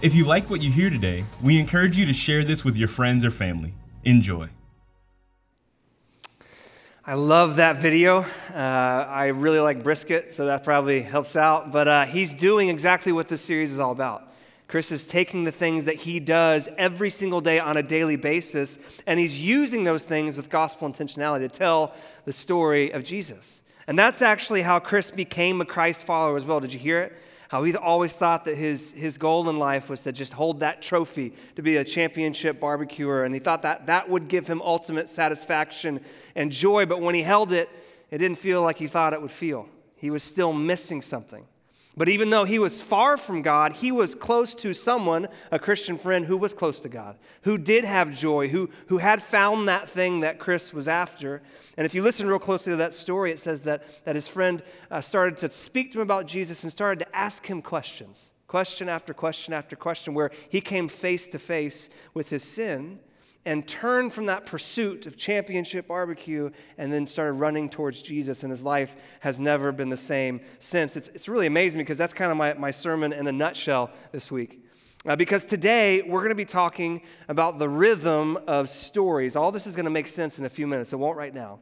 If you like what you hear today, we encourage you to share this with your friends or family. Enjoy. I love that video. Uh, I really like brisket, so that probably helps out. But uh, he's doing exactly what this series is all about. Chris is taking the things that he does every single day on a daily basis, and he's using those things with gospel intentionality to tell the story of Jesus. And that's actually how Chris became a Christ follower as well. Did you hear it? How he always thought that his, his goal in life was to just hold that trophy, to be a championship barbecuer. And he thought that that would give him ultimate satisfaction and joy. But when he held it, it didn't feel like he thought it would feel. He was still missing something. But even though he was far from God, he was close to someone, a Christian friend, who was close to God, who did have joy, who, who had found that thing that Chris was after. And if you listen real closely to that story, it says that, that his friend uh, started to speak to him about Jesus and started to ask him questions, question after question after question, where he came face to face with his sin and turned from that pursuit of championship barbecue and then started running towards Jesus. And his life has never been the same since. It's, it's really amazing because that's kind of my, my sermon in a nutshell this week. Uh, because today we're going to be talking about the rhythm of stories. All this is going to make sense in a few minutes. It won't right now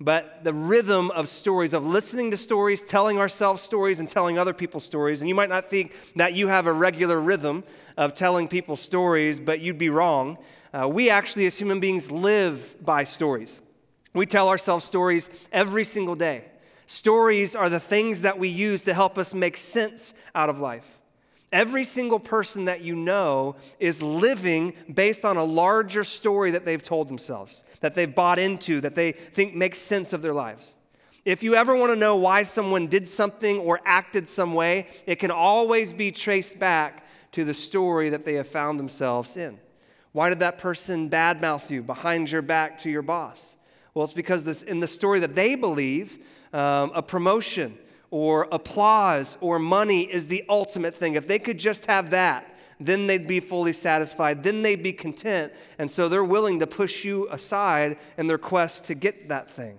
but the rhythm of stories, of listening to stories, telling ourselves stories, and telling other people stories. And you might not think that you have a regular rhythm of telling people stories, but you'd be wrong. Uh, we actually, as human beings, live by stories. We tell ourselves stories every single day. Stories are the things that we use to help us make sense out of life. Every single person that you know is living based on a larger story that they've told themselves, that they've bought into, that they think makes sense of their lives. If you ever want to know why someone did something or acted some way, it can always be traced back to the story that they have found themselves in. Why did that person badmouth you behind your back to your boss? Well, it's because this, in the story that they believe, um, a promotion, or applause or money is the ultimate thing. If they could just have that, then they'd be fully satisfied. Then they'd be content. And so they're willing to push you aside in their quest to get that thing.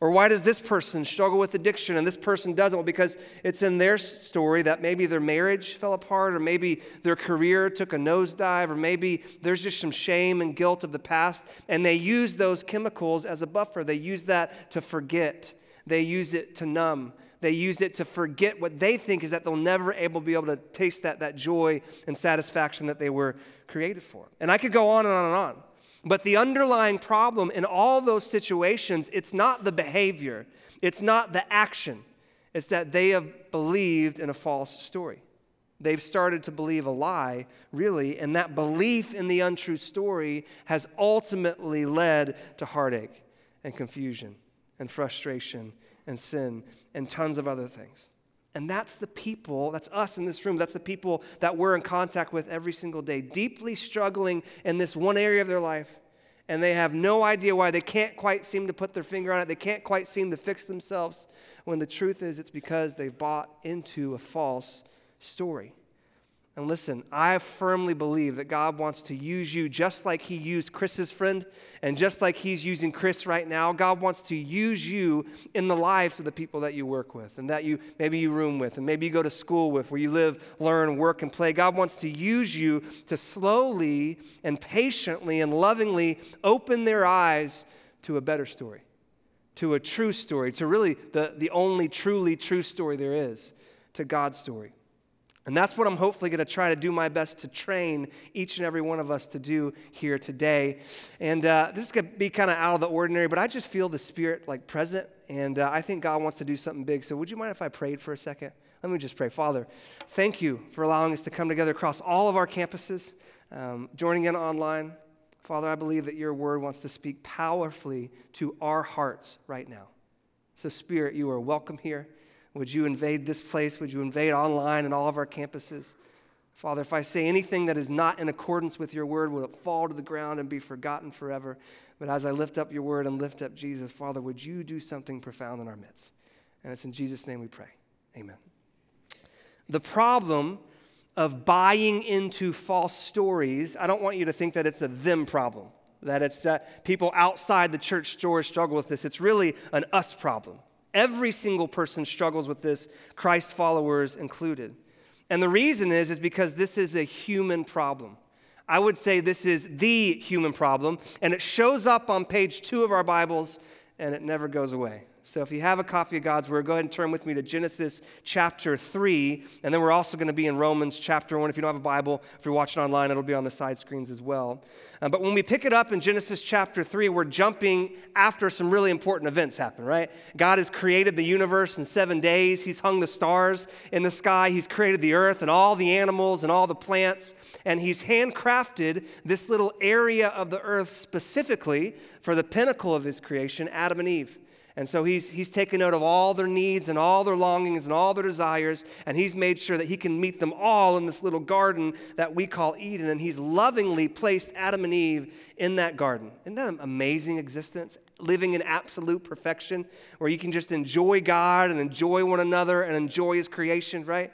Or why does this person struggle with addiction and this person doesn't? Well, because it's in their story that maybe their marriage fell apart, or maybe their career took a nosedive, or maybe there's just some shame and guilt of the past, and they use those chemicals as a buffer. They use that to forget, they use it to numb, they use it to forget what they think is that they'll never able be able to taste that, that joy and satisfaction that they were created for. And I could go on and on and on. But the underlying problem in all those situations, it's not the behavior, it's not the action. It's that they have believed in a false story. They've started to believe a lie, really, and that belief in the untrue story has ultimately led to heartache and confusion and frustration and sin and tons of other things. And that's the people, that's us in this room, that's the people that we're in contact with every single day, deeply struggling in this one area of their life. And they have no idea why. They can't quite seem to put their finger on it. They can't quite seem to fix themselves. When the truth is, it's because they've bought into a false story. And listen, I firmly believe that God wants to use you just like He used Chris's friend, and just like He's using Chris right now. God wants to use you in the lives of the people that you work with, and that you maybe you room with, and maybe you go to school with, where you live, learn, work, and play. God wants to use you to slowly and patiently and lovingly open their eyes to a better story, to a true story, to really the, the only truly true story there is, to God's story. And that's what I'm hopefully going to try to do my best to train each and every one of us to do here today. And uh, this to be kind of out of the ordinary, but I just feel the Spirit like present, and uh, I think God wants to do something big. So would you mind if I prayed for a second? Let me just pray. Father, thank you for allowing us to come together across all of our campuses, um, joining in online. Father, I believe that your word wants to speak powerfully to our hearts right now. So, Spirit, you are welcome here. Would you invade this place? Would you invade online and all of our campuses? Father, if I say anything that is not in accordance with your word, will it fall to the ground and be forgotten forever? But as I lift up your word and lift up Jesus, Father, would you do something profound in our midst? And it's in Jesus' name we pray. Amen. The problem of buying into false stories, I don't want you to think that it's a them problem, that it's uh, people outside the church doors struggle with this. It's really an us problem. Every single person struggles with this, Christ followers included. And the reason is, is because this is a human problem. I would say this is the human problem, and it shows up on page two of our Bibles, and it never goes away. So if you have a copy of God's Word, go ahead and turn with me to Genesis chapter 3. And then we're also going to be in Romans chapter 1. If you don't have a Bible, if you're watching online, it'll be on the side screens as well. Uh, but when we pick it up in Genesis chapter 3, we're jumping after some really important events happen, right? God has created the universe in seven days. He's hung the stars in the sky. He's created the earth and all the animals and all the plants. And He's handcrafted this little area of the earth specifically for the pinnacle of His creation, Adam and Eve. And so he's, he's taken note of all their needs and all their longings and all their desires, and he's made sure that he can meet them all in this little garden that we call Eden. And he's lovingly placed Adam and Eve in that garden. Isn't that an amazing existence? Living in absolute perfection, where you can just enjoy God and enjoy one another and enjoy his creation, right?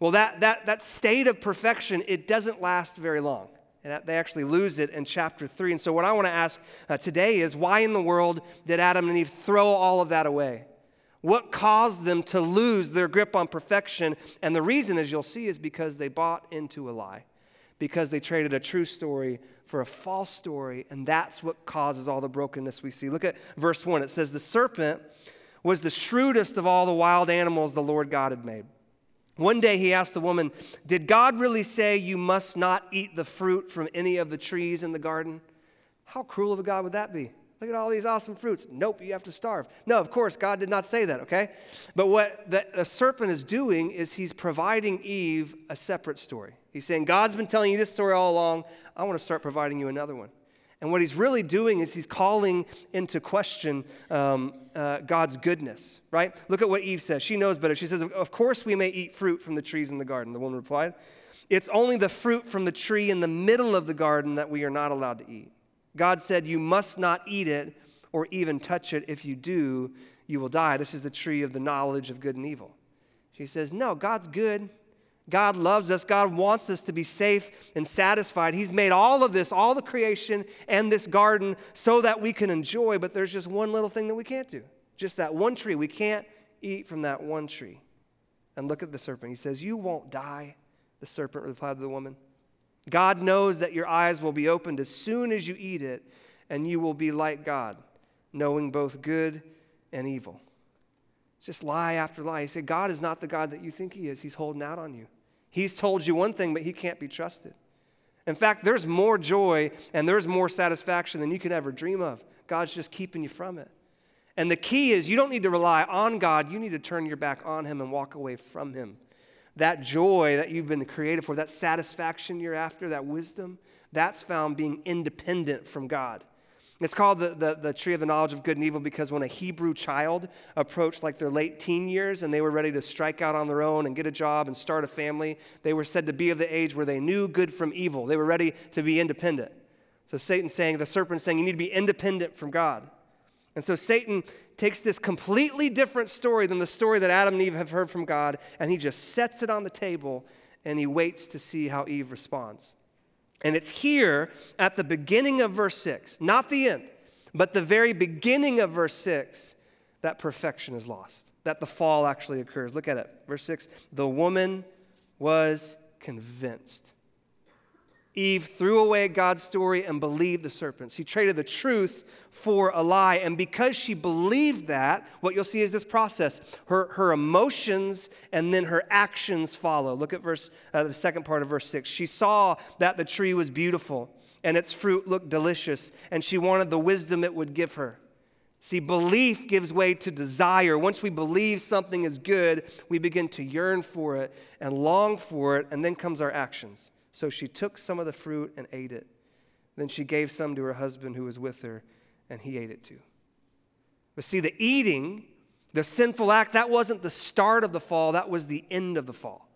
Well, that, that, that state of perfection, it doesn't last very long. And they actually lose it in chapter 3. And so, what I want to ask uh, today is why in the world did Adam and Eve throw all of that away? What caused them to lose their grip on perfection? And the reason, as you'll see, is because they bought into a lie, because they traded a true story for a false story. And that's what causes all the brokenness we see. Look at verse 1. It says, The serpent was the shrewdest of all the wild animals the Lord God had made. One day he asked the woman, Did God really say you must not eat the fruit from any of the trees in the garden? How cruel of a God would that be? Look at all these awesome fruits. Nope, you have to starve. No, of course, God did not say that, okay? But what the, the serpent is doing is he's providing Eve a separate story. He's saying, God's been telling you this story all along. I want to start providing you another one. And what he's really doing is he's calling into question um, uh, God's goodness, right? Look at what Eve says. She knows better. She says, Of course we may eat fruit from the trees in the garden. The woman replied, It's only the fruit from the tree in the middle of the garden that we are not allowed to eat. God said, You must not eat it or even touch it. If you do, you will die. This is the tree of the knowledge of good and evil. She says, No, God's good. God loves us. God wants us to be safe and satisfied. He's made all of this, all the creation and this garden, so that we can enjoy, but there's just one little thing that we can't do. Just that one tree. We can't eat from that one tree. And look at the serpent. He says, You won't die, the serpent replied to the woman. God knows that your eyes will be opened as soon as you eat it, and you will be like God, knowing both good and evil. It's just lie after lie. He said, God is not the God that you think He is. He's holding out on you. He's told you one thing, but he can't be trusted. In fact, there's more joy and there's more satisfaction than you could ever dream of. God's just keeping you from it. And the key is you don't need to rely on God, you need to turn your back on Him and walk away from Him. That joy that you've been created for, that satisfaction you're after, that wisdom, that's found being independent from God. It's called the, the, the, tree of the knowledge of good and evil because when a Hebrew child approached like their late teen years and they were ready to strike out on their own and get a job and start a family, they were said to be of the age where they knew good from evil. They were ready to be independent. So Satan's saying, the serpent's saying, you need to be independent from God. And so Satan takes this completely different story than the story that Adam and Eve have heard from God, and he just sets it on the table and he waits to see how Eve responds. And it's here at the beginning of verse 6, not the end, but the very beginning of verse 6, that perfection is lost, that the fall actually occurs. Look at it. Verse 6 The woman was convinced. Eve threw away God's story and believed the serpent. She traded the truth for a lie. And because she believed that, what you'll see is this process. Her, her emotions and then her actions follow. Look at verse, uh, the second part of verse 6. She saw that the tree was beautiful and its fruit looked delicious, and she wanted the wisdom it would give her. See, belief gives way to desire. Once we believe something is good, we begin to yearn for it and long for it, and then comes our actions. So she took some of the fruit and ate it. Then she gave some to her husband who was with her, and he ate it too. But see, the eating, the sinful act, that wasn't the start of the fall, that was the end of the fall.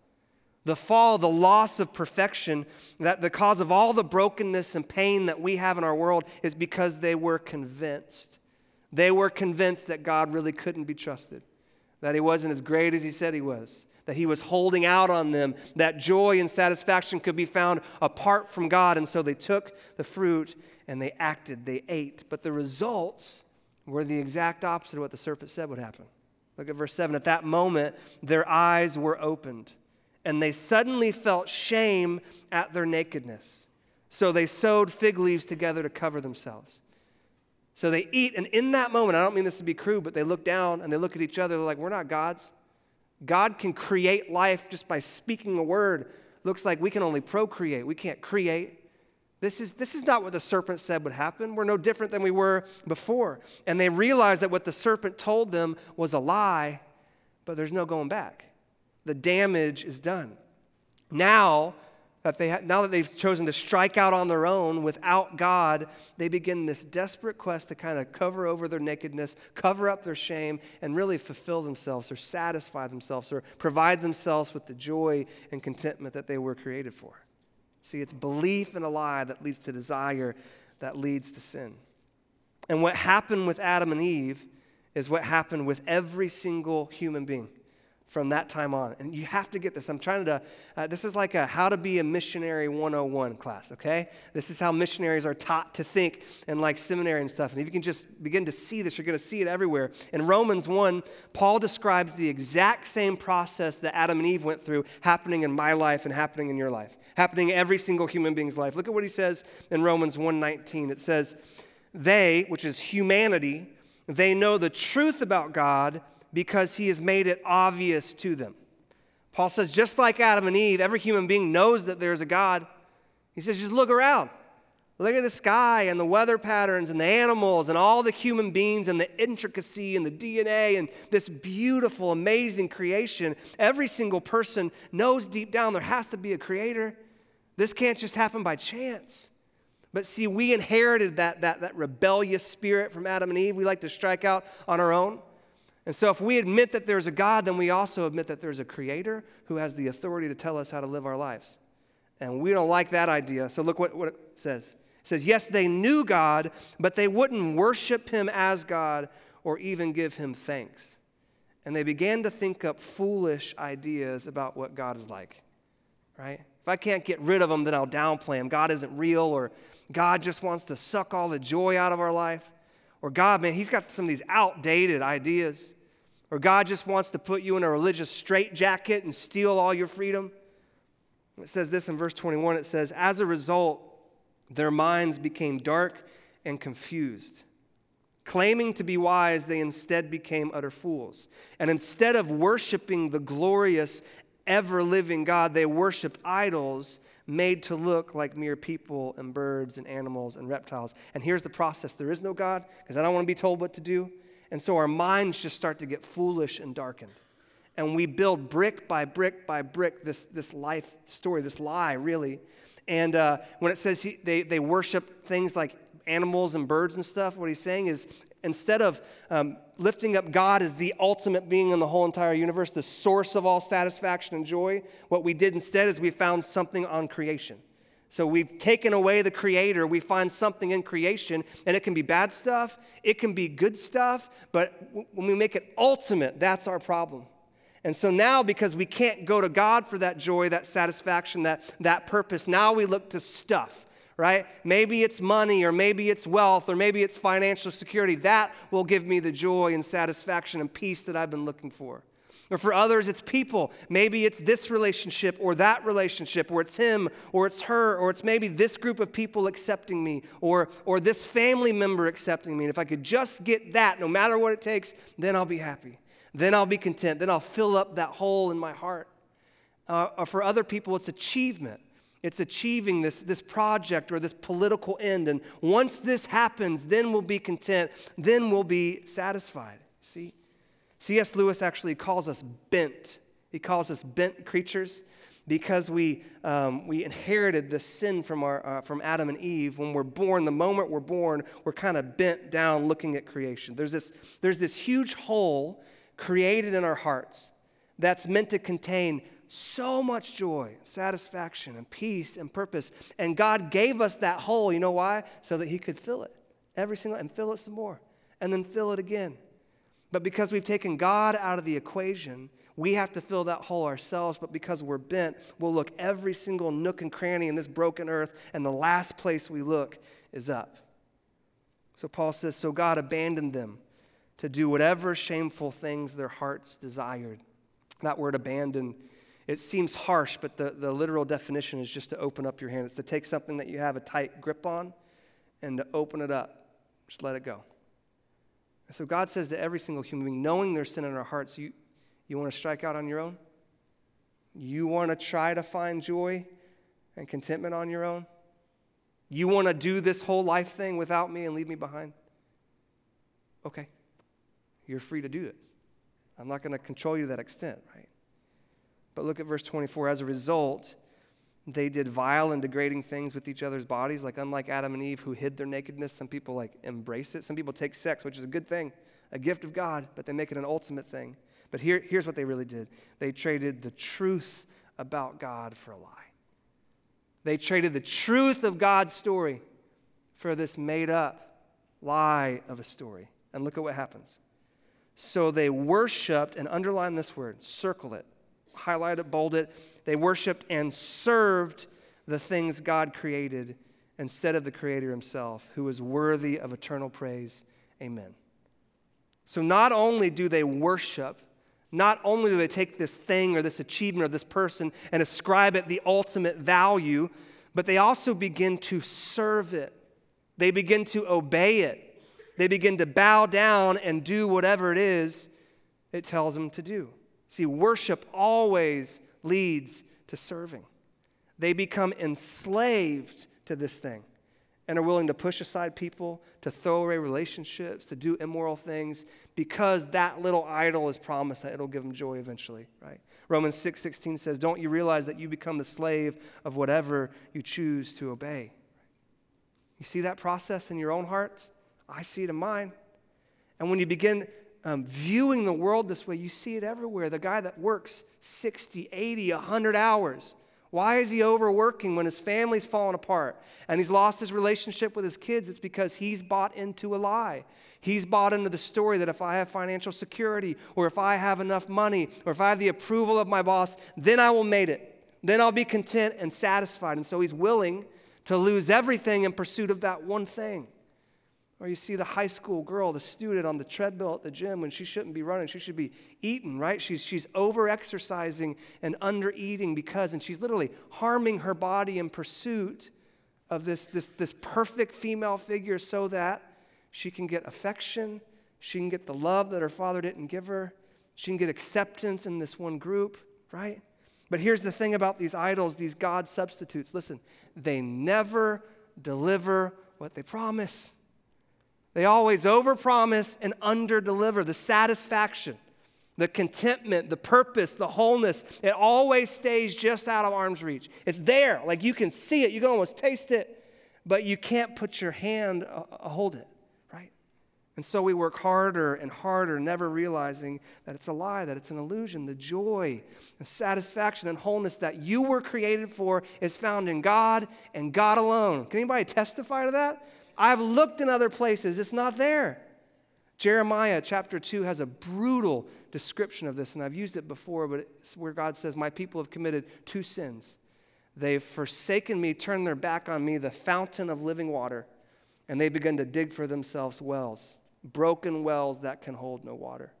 The fall, the loss of perfection, that the cause of all the brokenness and pain that we have in our world is because they were convinced. They were convinced that God really couldn't be trusted, that He wasn't as great as He said He was, that He was holding out on them, that joy and satisfaction could be found apart from God. And so they took the fruit and they acted, they ate. But the results were the exact opposite of what the serpent said would happen. Look at verse 7. At that moment, their eyes were opened and they suddenly felt shame at their nakedness. So they sewed fig leaves together to cover themselves. So they eat, and in that moment, I don't mean this to be crude, but they look down and they look at each other. They're like, We're not gods. God can create life just by speaking a word. Looks like we can only procreate, we can't create. This is, this is not what the serpent said would happen. We're no different than we were before. And they realized that what the serpent told them was a lie, but there's no going back the damage is done. Now that, they ha- now that they've chosen to strike out on their own without God, they begin this desperate quest to kind of cover over their nakedness, cover up their shame, and really fulfill themselves or satisfy themselves or provide themselves with the joy and contentment that they were created for. See, it's belief in a lie that leads to desire that leads to sin. And what happened with Adam and Eve is what happened with every single human being from that time on. And you have to get this. I'm trying to, uh, this is like a how to be a missionary 101 class, okay? This is how missionaries are taught to think and like seminary and stuff. And if you can just begin to see this, you're going to see it everywhere. In Romans 1, Paul describes the exact same process that Adam and Eve went through happening in my life and happening in your life, happening in every single human being's life. Look at what he says in Romans 1:19. It says, "They, which is humanity, they know the truth about God because he has made it obvious to them. Paul says, just like Adam and Eve, every human being knows that there's a God. He says, just look around. Look at the sky and the weather patterns and the animals and all the human beings and the intricacy and the DNA and this beautiful, amazing creation. Every single person knows deep down there has to be a creator. This can't just happen by chance. But see, we inherited that, that, that rebellious spirit from Adam and Eve. We like to strike out on our own. And so, if we admit that there's a God, then we also admit that there's a creator who has the authority to tell us how to live our lives. And we don't like that idea. So, look what, what it says. It says, Yes, they knew God, but they wouldn't worship him as God or even give him thanks. And they began to think up foolish ideas about what God is like, right? If I can't get rid of him, then I'll downplay him. God isn't real, or God just wants to suck all the joy out of our life. Or God, man, he's got some of these outdated ideas. Or God just wants to put you in a religious straitjacket and steal all your freedom. It says this in verse 21 it says, As a result, their minds became dark and confused. Claiming to be wise, they instead became utter fools. And instead of worshiping the glorious, ever living God, they worshiped idols made to look like mere people and birds and animals and reptiles. And here's the process there is no God because I don't want to be told what to do. And so our minds just start to get foolish and darkened. And we build brick by brick by brick this, this life story, this lie, really. And uh, when it says he, they, they worship things like animals and birds and stuff, what he's saying is instead of um, lifting up God as the ultimate being in the whole entire universe, the source of all satisfaction and joy, what we did instead is we found something on creation. So we've taken away the creator, we find something in creation, and it can be bad stuff, it can be good stuff, but when we make it ultimate, that's our problem. And so now, because we can't go to God for that joy, that satisfaction, that, that purpose, now we look to stuff right? Maybe it's money, or maybe it's wealth, or maybe it's financial security. That will give me the joy and satisfaction and peace that I've been looking for. Or for others, it's people. Maybe it's this relationship or that relationship, or it's him or it's her, or it's maybe this group of people accepting me, or, or this family member accepting me. And if I could just get that, no matter what it takes, then I'll be happy. Then I'll be content. Then I'll fill up that hole in my heart. Uh, or for other people, it's achievement. It's achieving this, this project or this political end. And once this happens, then we'll be content. Then we'll be satisfied. See? C.S. Lewis actually calls us bent. He calls us bent creatures because we, um, we inherited the sin from, our, uh, from Adam and Eve. When we're born, the moment we're born, we're kind of bent down looking at creation. There's this, there's this huge hole created in our hearts that's meant to contain so much joy, and satisfaction, and peace and purpose. And God gave us that hole. You know why? So that He could fill it every single and fill it some more, and then fill it again. But because we've taken God out of the equation, we have to fill that hole ourselves, but because we're bent, we'll look every single nook and cranny in this broken earth, and the last place we look is up. So Paul says, So God abandoned them to do whatever shameful things their hearts desired. That word abandon, it seems harsh, but the, the literal definition is just to open up your hand. It's to take something that you have a tight grip on and to open it up. Just let it go. And so God says to every single human being, knowing there's sin in our hearts, you, you want to strike out on your own? You want to try to find joy and contentment on your own? You want to do this whole life thing without me and leave me behind? Okay. You're free to do it. I'm not going to control you to that extent? But look at verse 24. As a result, they did vile and degrading things with each other's bodies. Like, unlike Adam and Eve who hid their nakedness, some people like embrace it. Some people take sex, which is a good thing, a gift of God, but they make it an ultimate thing. But here, here's what they really did they traded the truth about God for a lie. They traded the truth of God's story for this made up lie of a story. And look at what happens. So they worshiped, and underline this word, circle it, highlight it, bold it. They worshiped and served the things God created instead of the Creator Himself, who is worthy of eternal praise. Amen. So not only do they worship, not only do they take this thing or this achievement or this person and ascribe it the ultimate value, but they also begin to serve it. They begin to obey it. They begin to bow down and do whatever it is it tells them to do. See, worship always leads to serving. They become enslaved to this thing and are willing to push aside people, to throw away relationships, to do immoral things because that little idol is promised that it'll give them joy eventually, right? Romans 6 16 says, Don't you realize that you become the slave of whatever you choose to obey? You see that process in your own hearts? I see it in mine. And when you begin um, viewing the world this way, you see it everywhere. The guy that works 60, 80, 100 hours why is he overworking when his family's falling apart and he's lost his relationship with his kids? It's because he's bought into a lie. He's bought into the story that if I have financial security or if I have enough money or if I have the approval of my boss, then I will make it. Then I'll be content and satisfied. And so he's willing to lose everything in pursuit of that one thing. Or you see the high school girl, the student on the treadmill at the gym when she shouldn't be running. She should be eating, right? She's, she's over exercising and under eating because, and she's literally harming her body in pursuit of this, this, this perfect female figure so that she can get affection, she can get the love that her father didn't give her, she can get acceptance in this one group, right? But here's the thing about these idols, these God substitutes. Listen, they never deliver what they promise. They always overpromise and underdeliver. The satisfaction, the contentment, the purpose, the wholeness, it always stays just out of arm's reach. It's there, like you can see it, you can almost taste it, but you can't put your hand uh, uh hold it, right? And so we work harder and harder, never realizing that it's a lie, that it's an illusion. The joy, the satisfaction, and wholeness that you were created for is found in God and God alone. Can anybody testify to that? I've looked in other places, it's not there. Jeremiah chapter 2 has a brutal description of this, and I've used it before, but it's where God says, My people have committed two sins. They've forsaken me, turned their back on me, the fountain of living water, and they begin to dig for themselves wells, broken wells that can hold no water.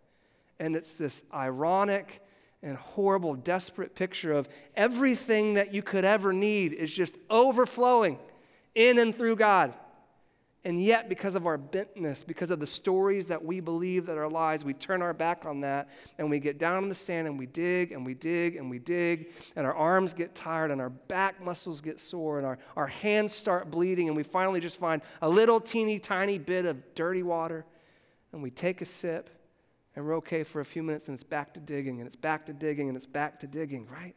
And it's this ironic and horrible, desperate picture of everything that you could ever need is just overflowing in and through God. And yet, because of our bentness, because of the stories that we believe that are lies, we turn our back on that and we get down in the sand and we dig and we dig and we dig, and our arms get tired and our back muscles get sore and our, our hands start bleeding, and we finally just find a little teeny tiny bit of dirty water and we take a sip and we're okay for a few minutes and it's back to digging and it's back to digging and it's back to digging, right?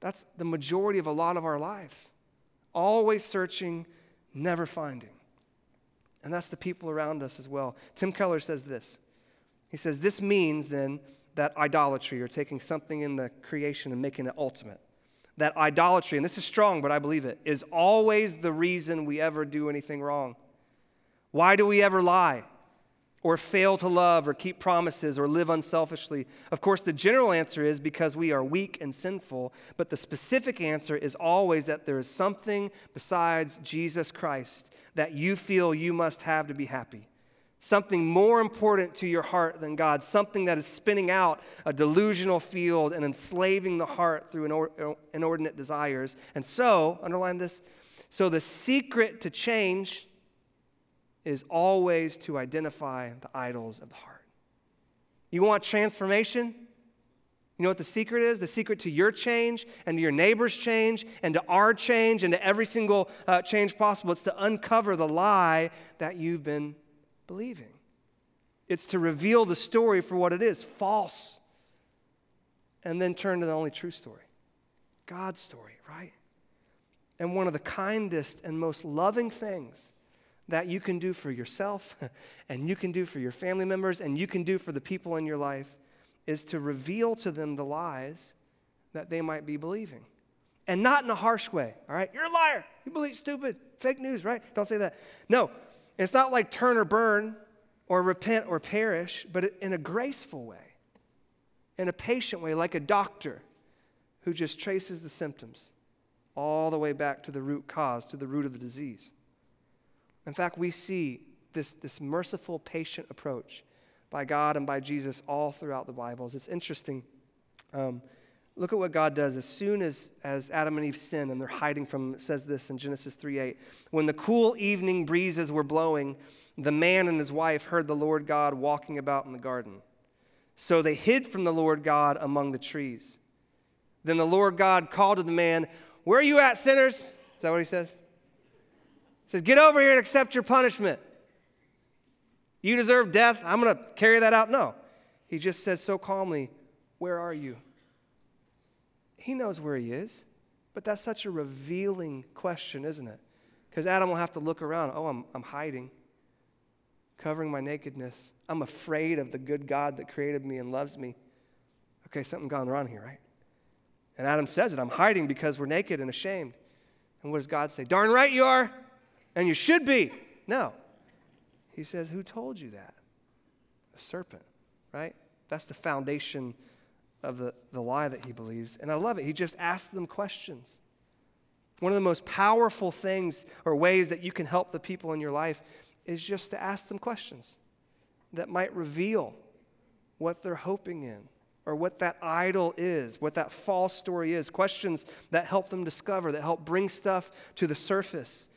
That's the majority of a lot of our lives. Always searching never finding. And that's the people around us as well. Tim Keller says this. He says, This means then that idolatry or taking something in the creation and making it ultimate. That idolatry, and this is strong, but I believe it, is always the reason we ever do anything wrong. Why do we ever lie? Or fail to love, or keep promises, or live unselfishly? Of course, the general answer is because we are weak and sinful, but the specific answer is always that there is something besides Jesus Christ that you feel you must have to be happy something more important to your heart than God, something that is spinning out a delusional field and enslaving the heart through inordinate desires. And so, underline this, so the secret to change is always to identify the idols of the heart. You want transformation? You know what the secret is? The secret to your change and to your neighbor's change and to our change and to every single uh, change possible. It's to uncover the lie that you've been believing. It's to reveal the story for what it is false. And then turn to the only true story God's story, right? And one of the kindest and most loving things that you can do for yourself and you can do for your family members and you can do for the people in your life is to reveal to them the lies that they might be believing. And not in a harsh way, all right? You're a liar. You believe stupid, fake news, right? Don't say that. No, it's not like turn or burn or repent or perish, but in a graceful way, in a patient way, like a doctor who just traces the symptoms all the way back to the root cause, to the root of the disease. In fact, we see this, this merciful, patient approach by God and by Jesus all throughout the Bibles. It's interesting. Um, Look at what God does as soon as, as Adam and Eve sin and they're hiding from. It says this in Genesis 3 8. When the cool evening breezes were blowing, the man and his wife heard the Lord God walking about in the garden. So they hid from the Lord God among the trees. Then the Lord God called to the man, Where are you at, sinners? Is that what he says? Says, Get over here and accept your punishment. You deserve death. I'm going to carry that out. No. He just says so calmly, Where are you? He knows where he is. But that's such a revealing question, isn't it? Because Adam will have to look around. Oh, I'm, I'm hiding, covering my nakedness. I'm afraid of the good God that created me and loves me. Okay, something gone wrong here, right? And Adam says it I'm hiding because we're naked and ashamed. And what does God say? Darn right you are, and you should be. No. He says, Who told you that? A serpent, right? That's the foundation of the, the lie that he believes. And I love it. He just asks them questions. One of the most powerful things or ways that you can help the people in your life is just to ask them questions that might reveal what they're hoping in or what that idol is, what that false story is. Questions that help them discover, that help bring stuff to the surface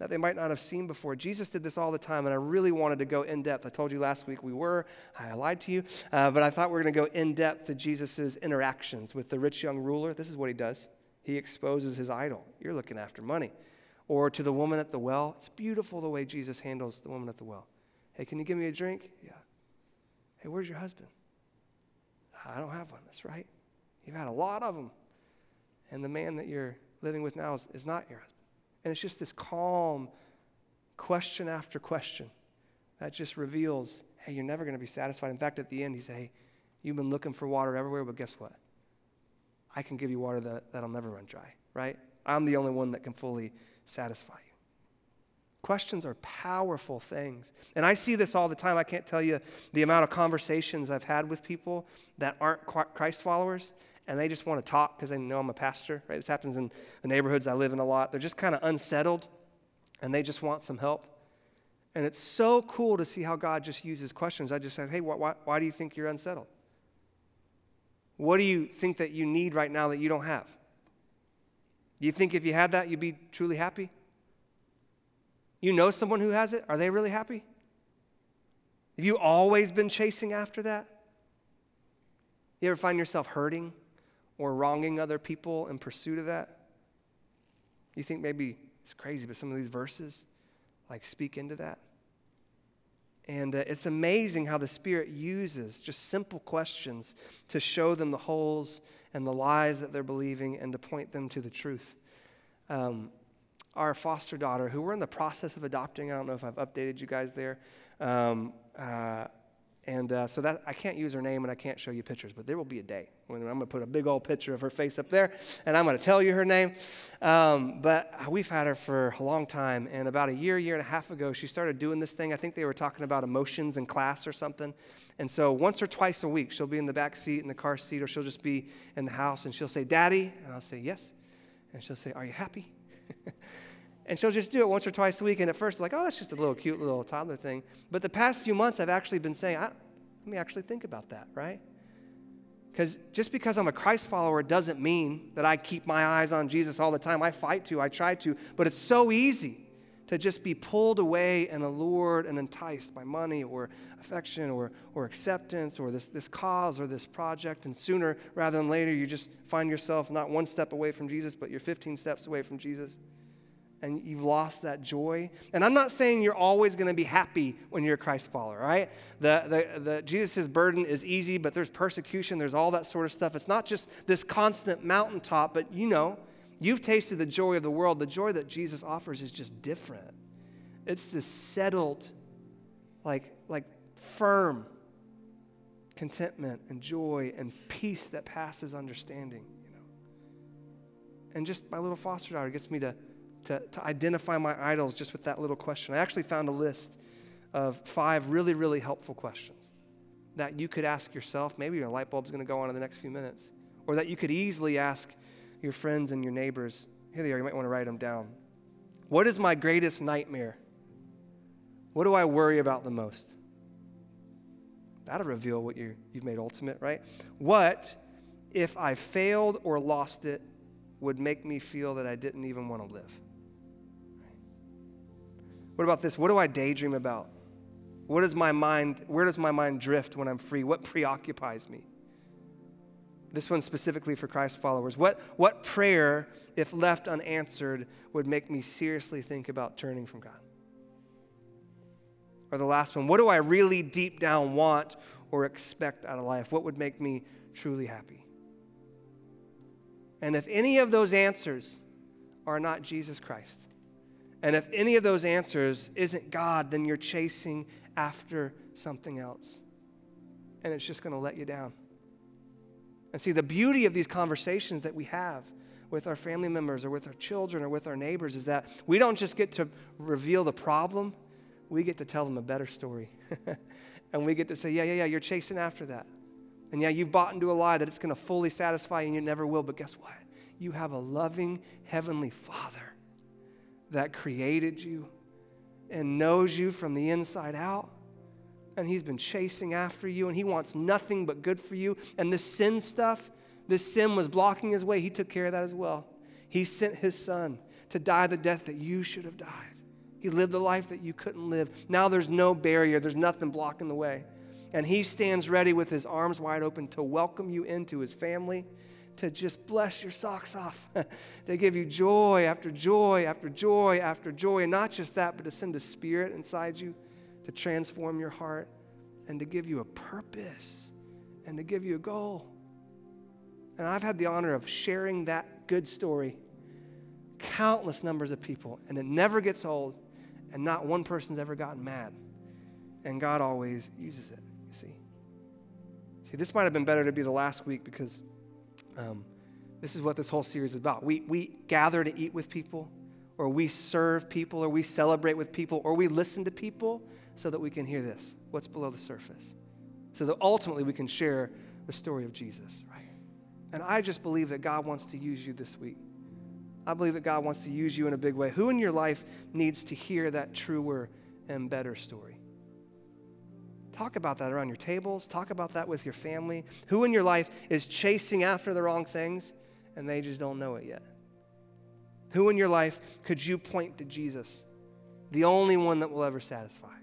that they might not have seen before. Jesus did this all the time, and I really wanted to go in depth. I told you last week we were, I lied to you, uh, but I thought we were going to go in depth to Jesus' interactions with the rich young ruler. This is what he does he exposes his idol. You're looking after money. Or to the woman at the well. It's beautiful the way Jesus handles the woman at the well. Hey, can you give me a drink? Yeah. Hey, where's your husband? I don't have one. That's right. You've had a lot of them. And the man that you're living with now is, is not your husband. And it's just this calm question after question that just reveals hey, you're never going to be satisfied. In fact, at the end, he said, hey, you've been looking for water everywhere, but guess what? I can give you water that, that'll never run dry, right? I'm the only one that can fully satisfy you. Questions are powerful things. And I see this all the time. I can't tell you the amount of conversations I've had with people that aren't Christ followers and they just want to talk because they know I'm a pastor, right? This happens in the neighborhoods I live in a lot. They're just kind of unsettled and they just want some help. And it's so cool to see how God just uses questions. I just say, hey, why, why do you think you're unsettled? What do you think that you need right now that you don't have? Do you think if you had that, you'd be truly happy? You know someone who has it? Are they really happy? Have you always been chasing after that? You ever find yourself hurting or wronging other people in pursuit of that? You think maybe it's crazy, but some of these verses like speak into that. And uh, it's amazing how the Spirit uses just simple questions to show them the holes and the lies that they're believing and to point them to the truth. Um, our foster daughter, who we're in the process of adopting, I don't know if I've updated you guys there. Um, uh, And uh, so that I can't use her name and I can't show you pictures, but there will be a day when I'm going to put a big old picture of her face up there and I'm going to tell you her name. Um, but we've had her for a long time. And about a year, year and a half ago, she started doing this thing. I think they were talking about emotions in class or something. And so once or twice a week, she'll be in the back seat, in the car seat, or she'll just be in the house and she'll say, Daddy. And I'll say, Yes. And she'll say, Are you happy? And she'll just do it once or twice a week. And at first, like, oh, that's just a little cute little toddler thing. But the past few months, I've actually been saying, let me actually think about that, right? Because just because I'm a Christ follower doesn't mean that I keep my eyes on Jesus all the time. I fight to, I try to, but it's so easy to just be pulled away and allured and enticed by money or affection or, or acceptance or this, this cause or this project. And sooner rather than later, you just find yourself not one step away from Jesus, but you're 15 steps away from Jesus and you've lost that joy. And I'm not saying you're always going to be happy when you're a Christ follower, right? The, the, the, Jesus' burden is easy, but there's persecution, there's all that sort of stuff. It's not just this constant mountaintop, but you know, you've tasted the joy of the world. The joy that Jesus offers is just different. It's this settled, like, like firm contentment and joy and peace that passes understanding, you know. And just my little foster daughter gets me to to, to identify my idols just with that little question. I actually found a list of five really, really helpful questions that you could ask yourself. Maybe your light bulb's going to go on in the next few minutes, or that you could easily ask your friends and your neighbors. Here they are, you might want to write them down. What is my greatest nightmare? What do I worry about the most? That'll reveal what you you've made ultimate, right? What if I failed or lost it would make me feel that I didn't even want to live? What about this? What do I daydream about? What does my mind, where does my mind drift when I'm free? What preoccupies me? This one's specifically for Christ followers. What, what prayer, if left unanswered, would make me seriously think about turning from God? Or the last one, what do I really deep down want or expect out of life? What would make me truly happy? And if any of those answers are not Jesus Christ, and if any of those answers isn't God, then you're chasing after something else. And it's just going to let you down. And see, the beauty of these conversations that we have with our family members or with our children or with our neighbors is that we don't just get to reveal the problem, we get to tell them a better story. and we get to say, yeah, yeah, yeah, you're chasing after that. And yeah, you've bought into a lie that it's going to fully satisfy you and you never will. But guess what? You have a loving Heavenly Father that created you and knows you from the inside out. And he's been chasing after you and he wants nothing but good for you. And this sin stuff, this sin was blocking his way. He took care of that as well. He sent his son to die the death that you should have died. He lived the life that you couldn't live. Now there's no barrier, there's nothing blocking the way. And he stands ready with his arms wide open to welcome you into his family to just bless your socks off. they give you joy after joy after joy after joy. And not just that, but to send a spirit inside you to transform your heart and to give you a purpose and to give you a goal. And I've had the honor of sharing that good story countless numbers of people, and it never gets old, and not one person's ever gotten mad. And God always uses it, you see. See, this might have been better to be the last week because um, this is what this whole series is about. We, we gather to eat with people, or we serve people, or we celebrate with people, or we listen to people so that we can hear this what's below the surface. So that ultimately we can share the story of Jesus, right? And I just believe that God wants to use you this week. I believe that God wants to use you in a big way. Who in your life needs to hear that truer and better story? Talk about that around your tables. Talk about that with your family. Who in your life is chasing after the wrong things and they just don't know it yet? Who in your life could you point to Jesus, the only one that will ever satisfy?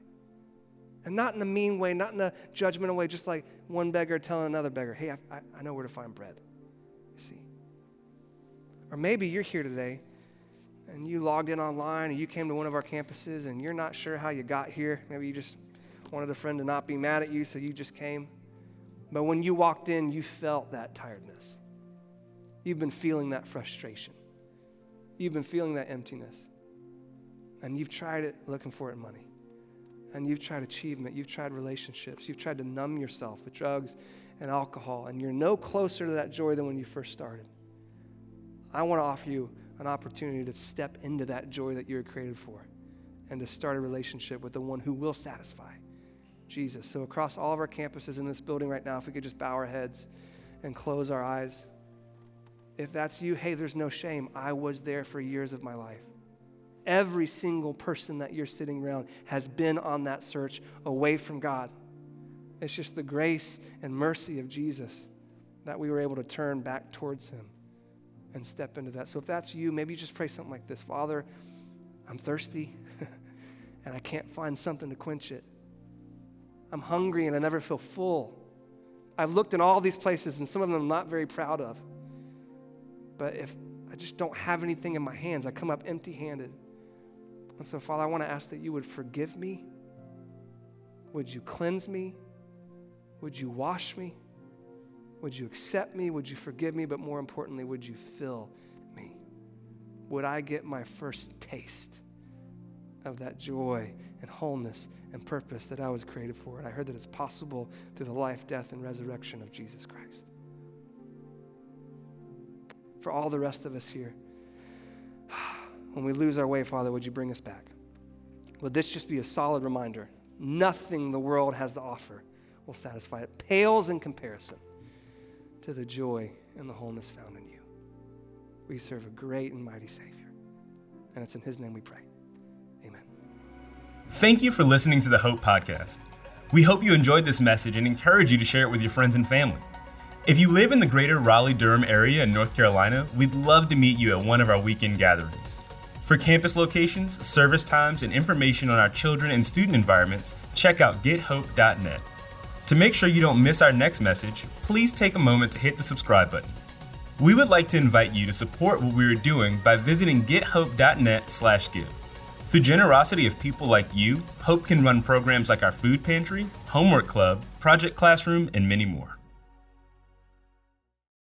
And not in a mean way, not in a judgmental way, just like one beggar telling another beggar, hey, I, I know where to find bread. You see? Or maybe you're here today and you logged in online and you came to one of our campuses and you're not sure how you got here. Maybe you just wanted a friend to not be mad at you, so you just came. But when you walked in, you felt that tiredness. You've been feeling that frustration. You've been feeling that emptiness. And you've tried it looking for it in money. and you've tried achievement, you've tried relationships, you've tried to numb yourself with drugs and alcohol, and you're no closer to that joy than when you first started. I want to offer you an opportunity to step into that joy that you were created for and to start a relationship with the one who will satisfy Jesus. So, across all of our campuses in this building right now, if we could just bow our heads and close our eyes. If that's you, hey, there's no shame. I was there for years of my life. Every single person that you're sitting around has been on that search away from God. It's just the grace and mercy of Jesus that we were able to turn back towards Him and step into that. So if that's you, maybe just pray something like this Father, I'm thirsty and I can't find something to quench it. I'm hungry and I never feel full. I've looked in all these places and some of them I'm not very proud of. But if I just don't have anything in my hands, I come up empty handed. And so, Father, I want to ask that you would forgive me. Would you cleanse me? Would you wash me? Would you accept me? Would you forgive me? But more importantly, would you fill me? Would I get my first taste of that joy and wholeness and purpose that I was created for? And I heard that it's possible through the life, death, and resurrection of Jesus Christ. For all the rest of us here, when we lose our way, Father, would you bring us back? Would this just be a solid reminder? Nothing the world has to offer will satisfy. It pales in comparison to the joy and the wholeness found in you. We serve a great and mighty Savior. And it's in His name we pray. Thank you for listening to the Hope Podcast. We hope you enjoyed this message and encourage you to share it with your friends and family. If you live in the greater Raleigh Durham area in North Carolina, we'd love to meet you at one of our weekend gatherings. For campus locations, service times, and information on our children and student environments, check out gethope.net. To make sure you don't miss our next message, please take a moment to hit the subscribe button. We would like to invite you to support what we are doing by visiting gethope.net/give. Through generosity of people like you, Hope can run programs like our food pantry, homework club, project classroom, and many more.